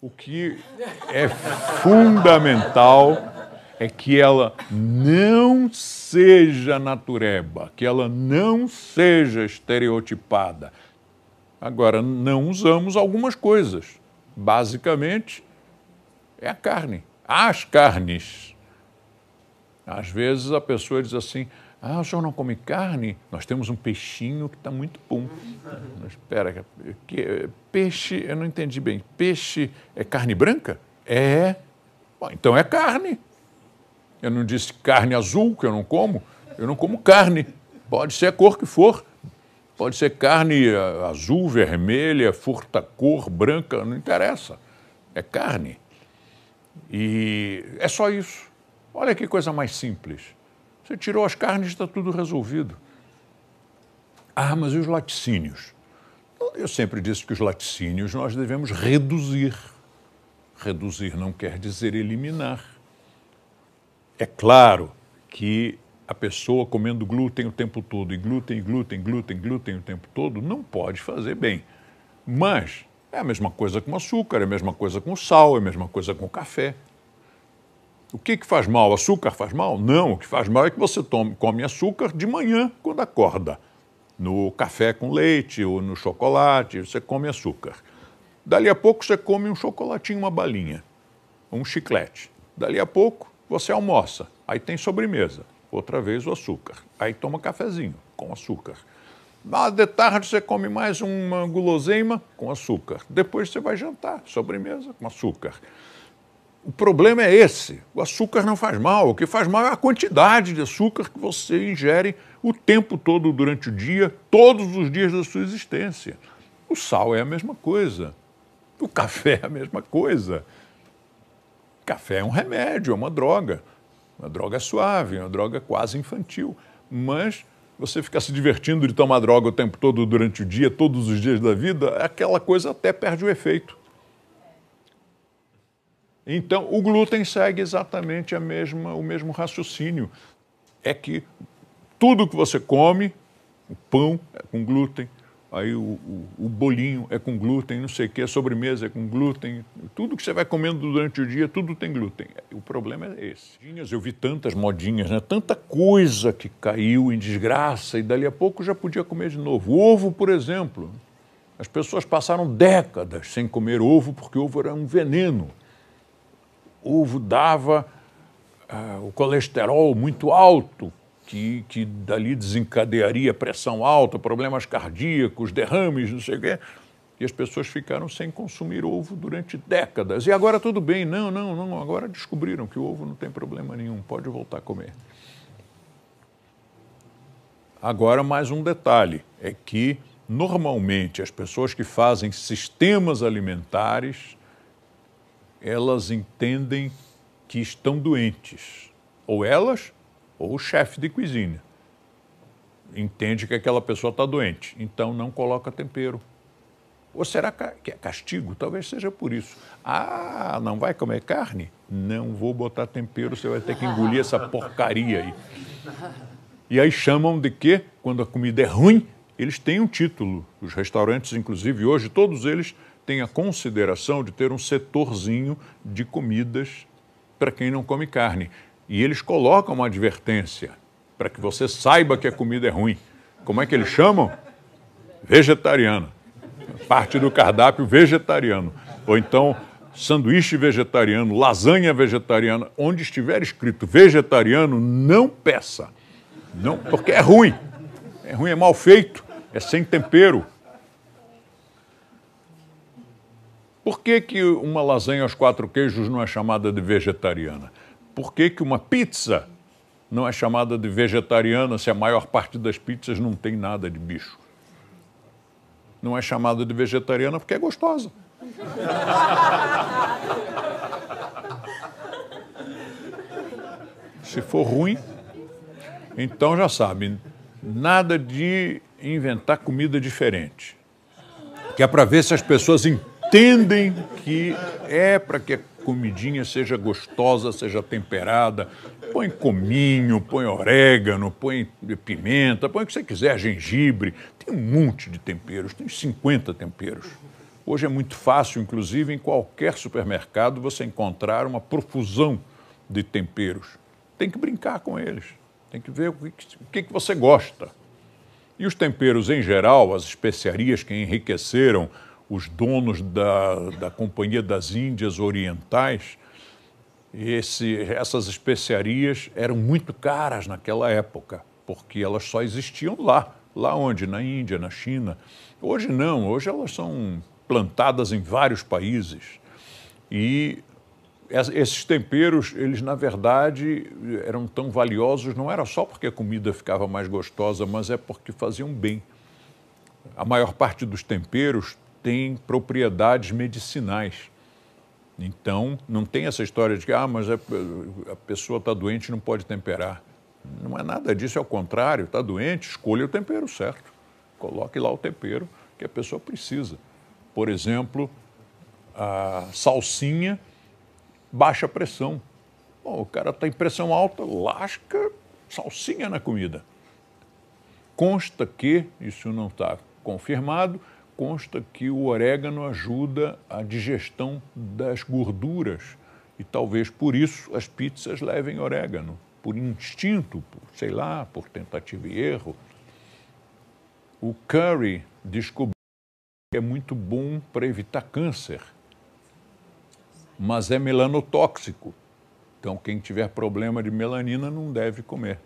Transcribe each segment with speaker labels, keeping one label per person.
Speaker 1: O que é fundamental é que ela não seja natureba, que ela não seja estereotipada. Agora, não usamos algumas coisas. Basicamente, é a carne, as carnes. Às vezes a pessoa diz assim: Ah, o senhor não come carne? Nós temos um peixinho que está muito bom. Espera, que, peixe, eu não entendi bem. Peixe é carne branca? É. Bom, então é carne. Eu não disse carne azul, que eu não como. Eu não como carne. Pode ser a cor que for. Pode ser carne eh, azul, vermelha, furta cor, branca, não interessa. É carne. E é só isso. Olha que coisa mais simples. Você tirou as carnes, está tudo resolvido. Ah, mas e os laticínios? Eu sempre disse que os laticínios nós devemos reduzir. Reduzir não quer dizer eliminar. É claro que a pessoa comendo glúten o tempo todo, e glúten, glúten, glúten, glúten o tempo todo, não pode fazer bem. Mas é a mesma coisa com açúcar, é a mesma coisa com sal, é a mesma coisa com café. O que, que faz mal? Açúcar faz mal? Não, o que faz mal é que você tome, come açúcar de manhã, quando acorda. No café com leite ou no chocolate, você come açúcar. Dali a pouco você come um chocolatinho, uma balinha, um chiclete. Dali a pouco você almoça, aí tem sobremesa, outra vez o açúcar. Aí toma cafezinho com açúcar. Ah, de tarde você come mais uma guloseima com açúcar. Depois você vai jantar, sobremesa com açúcar. O problema é esse: o açúcar não faz mal. O que faz mal é a quantidade de açúcar que você ingere o tempo todo durante o dia, todos os dias da sua existência. O sal é a mesma coisa. O café é a mesma coisa. Café é um remédio, é uma droga. Uma droga suave, uma droga quase infantil. Mas você ficar se divertindo de tomar droga o tempo todo durante o dia, todos os dias da vida, aquela coisa até perde o efeito. Então, o glúten segue exatamente a mesma, o mesmo raciocínio. É que tudo que você come, o pão é com glúten, aí o, o, o, bolinho é com glúten, não sei o que, a sobremesa é com glúten, tudo que você vai comendo durante o dia, tudo tem glúten. O problema é esse. Eu vi tantas modinhas, né? tanta coisa que caiu em desgraça e dali a pouco já podia comer de novo. O ovo, por exemplo. As pessoas passaram décadas sem comer ovo porque ovo era um veneno. Ovo dava uh, o colesterol muito alto, que, que dali desencadearia pressão alta, problemas cardíacos, derrames, não sei o quê. E as pessoas ficaram sem consumir ovo durante décadas. E agora tudo bem, não, não, não, agora descobriram que o ovo não tem problema nenhum, pode voltar a comer. Agora, mais um detalhe: é que normalmente as pessoas que fazem sistemas alimentares elas entendem que estão doentes, ou elas ou o chefe de cozinha entende que aquela pessoa está doente, então não coloca tempero. Ou será que é castigo? Talvez seja por isso. Ah, não vai comer carne? Não vou botar tempero, você vai ter que engolir essa porcaria aí. E aí chamam de que, quando a comida é ruim, eles têm um título. Os restaurantes, inclusive hoje, todos eles têm a consideração de ter um setorzinho de comidas para quem não come carne. E eles colocam uma advertência para que você saiba que a comida é ruim. Como é que eles chamam? Vegetariana. Parte do cardápio vegetariano. Ou então, sanduíche vegetariano, lasanha vegetariana. Onde estiver escrito vegetariano, não peça. Não, porque é ruim. É ruim, é mal feito, é sem tempero. Por que, que uma lasanha aos quatro queijos não é chamada de vegetariana? por que, que uma pizza não é chamada de vegetariana se a maior parte das pizzas não tem nada de bicho? Não é chamada de vegetariana porque é gostosa. Se for ruim, então já sabe, nada de inventar comida diferente. Que é para ver se as pessoas entendem que é para que comidinha seja gostosa, seja temperada. Põe cominho, põe orégano, põe pimenta, põe o que você quiser, gengibre. Tem um monte de temperos, tem 50 temperos. Hoje é muito fácil, inclusive, em qualquer supermercado, você encontrar uma profusão de temperos. Tem que brincar com eles, tem que ver o que, o que você gosta. E os temperos em geral, as especiarias que enriqueceram os donos da, da Companhia das Índias Orientais, esse, essas especiarias eram muito caras naquela época, porque elas só existiam lá. Lá onde? Na Índia, na China. Hoje não, hoje elas são plantadas em vários países. E esses temperos, eles na verdade eram tão valiosos, não era só porque a comida ficava mais gostosa, mas é porque faziam bem. A maior parte dos temperos tem propriedades medicinais. Então, não tem essa história de que ah, mas a, a pessoa está doente e não pode temperar. Não é nada disso, é o contrário. Está doente, escolha o tempero certo. Coloque lá o tempero que a pessoa precisa. Por exemplo, a salsinha, baixa pressão. Bom, o cara está em pressão alta, lasca salsinha na comida. Consta que, isso não está confirmado, consta que o orégano ajuda a digestão das gorduras e talvez por isso as pizzas levem orégano, por instinto, por, sei lá, por tentativa e erro. O curry descobriu que é muito bom para evitar câncer, mas é melanotóxico. Então, quem tiver problema de melanina não deve comer.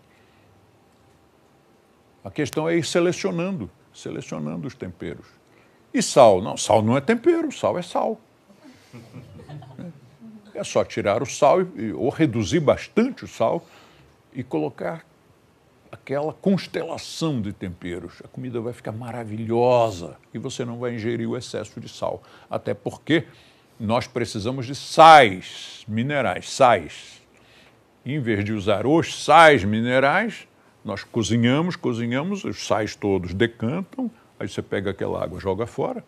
Speaker 1: A questão é ir selecionando, selecionando os temperos. E sal? Não, sal não é tempero, sal é sal. É só tirar o sal ou reduzir bastante o sal e colocar aquela constelação de temperos. A comida vai ficar maravilhosa e você não vai ingerir o excesso de sal. Até porque nós precisamos de sais minerais, sais. Em vez de usar os sais minerais, nós cozinhamos, cozinhamos, os sais todos decantam, Aí você pega aquela água, joga fora,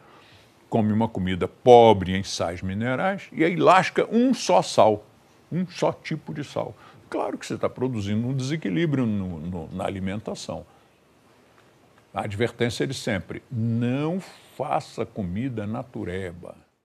Speaker 1: come uma comida pobre em sais minerais e aí lasca um só sal, um só tipo de sal. Claro que você está produzindo um desequilíbrio no, no, na alimentação. A advertência é de sempre: não faça comida natureba.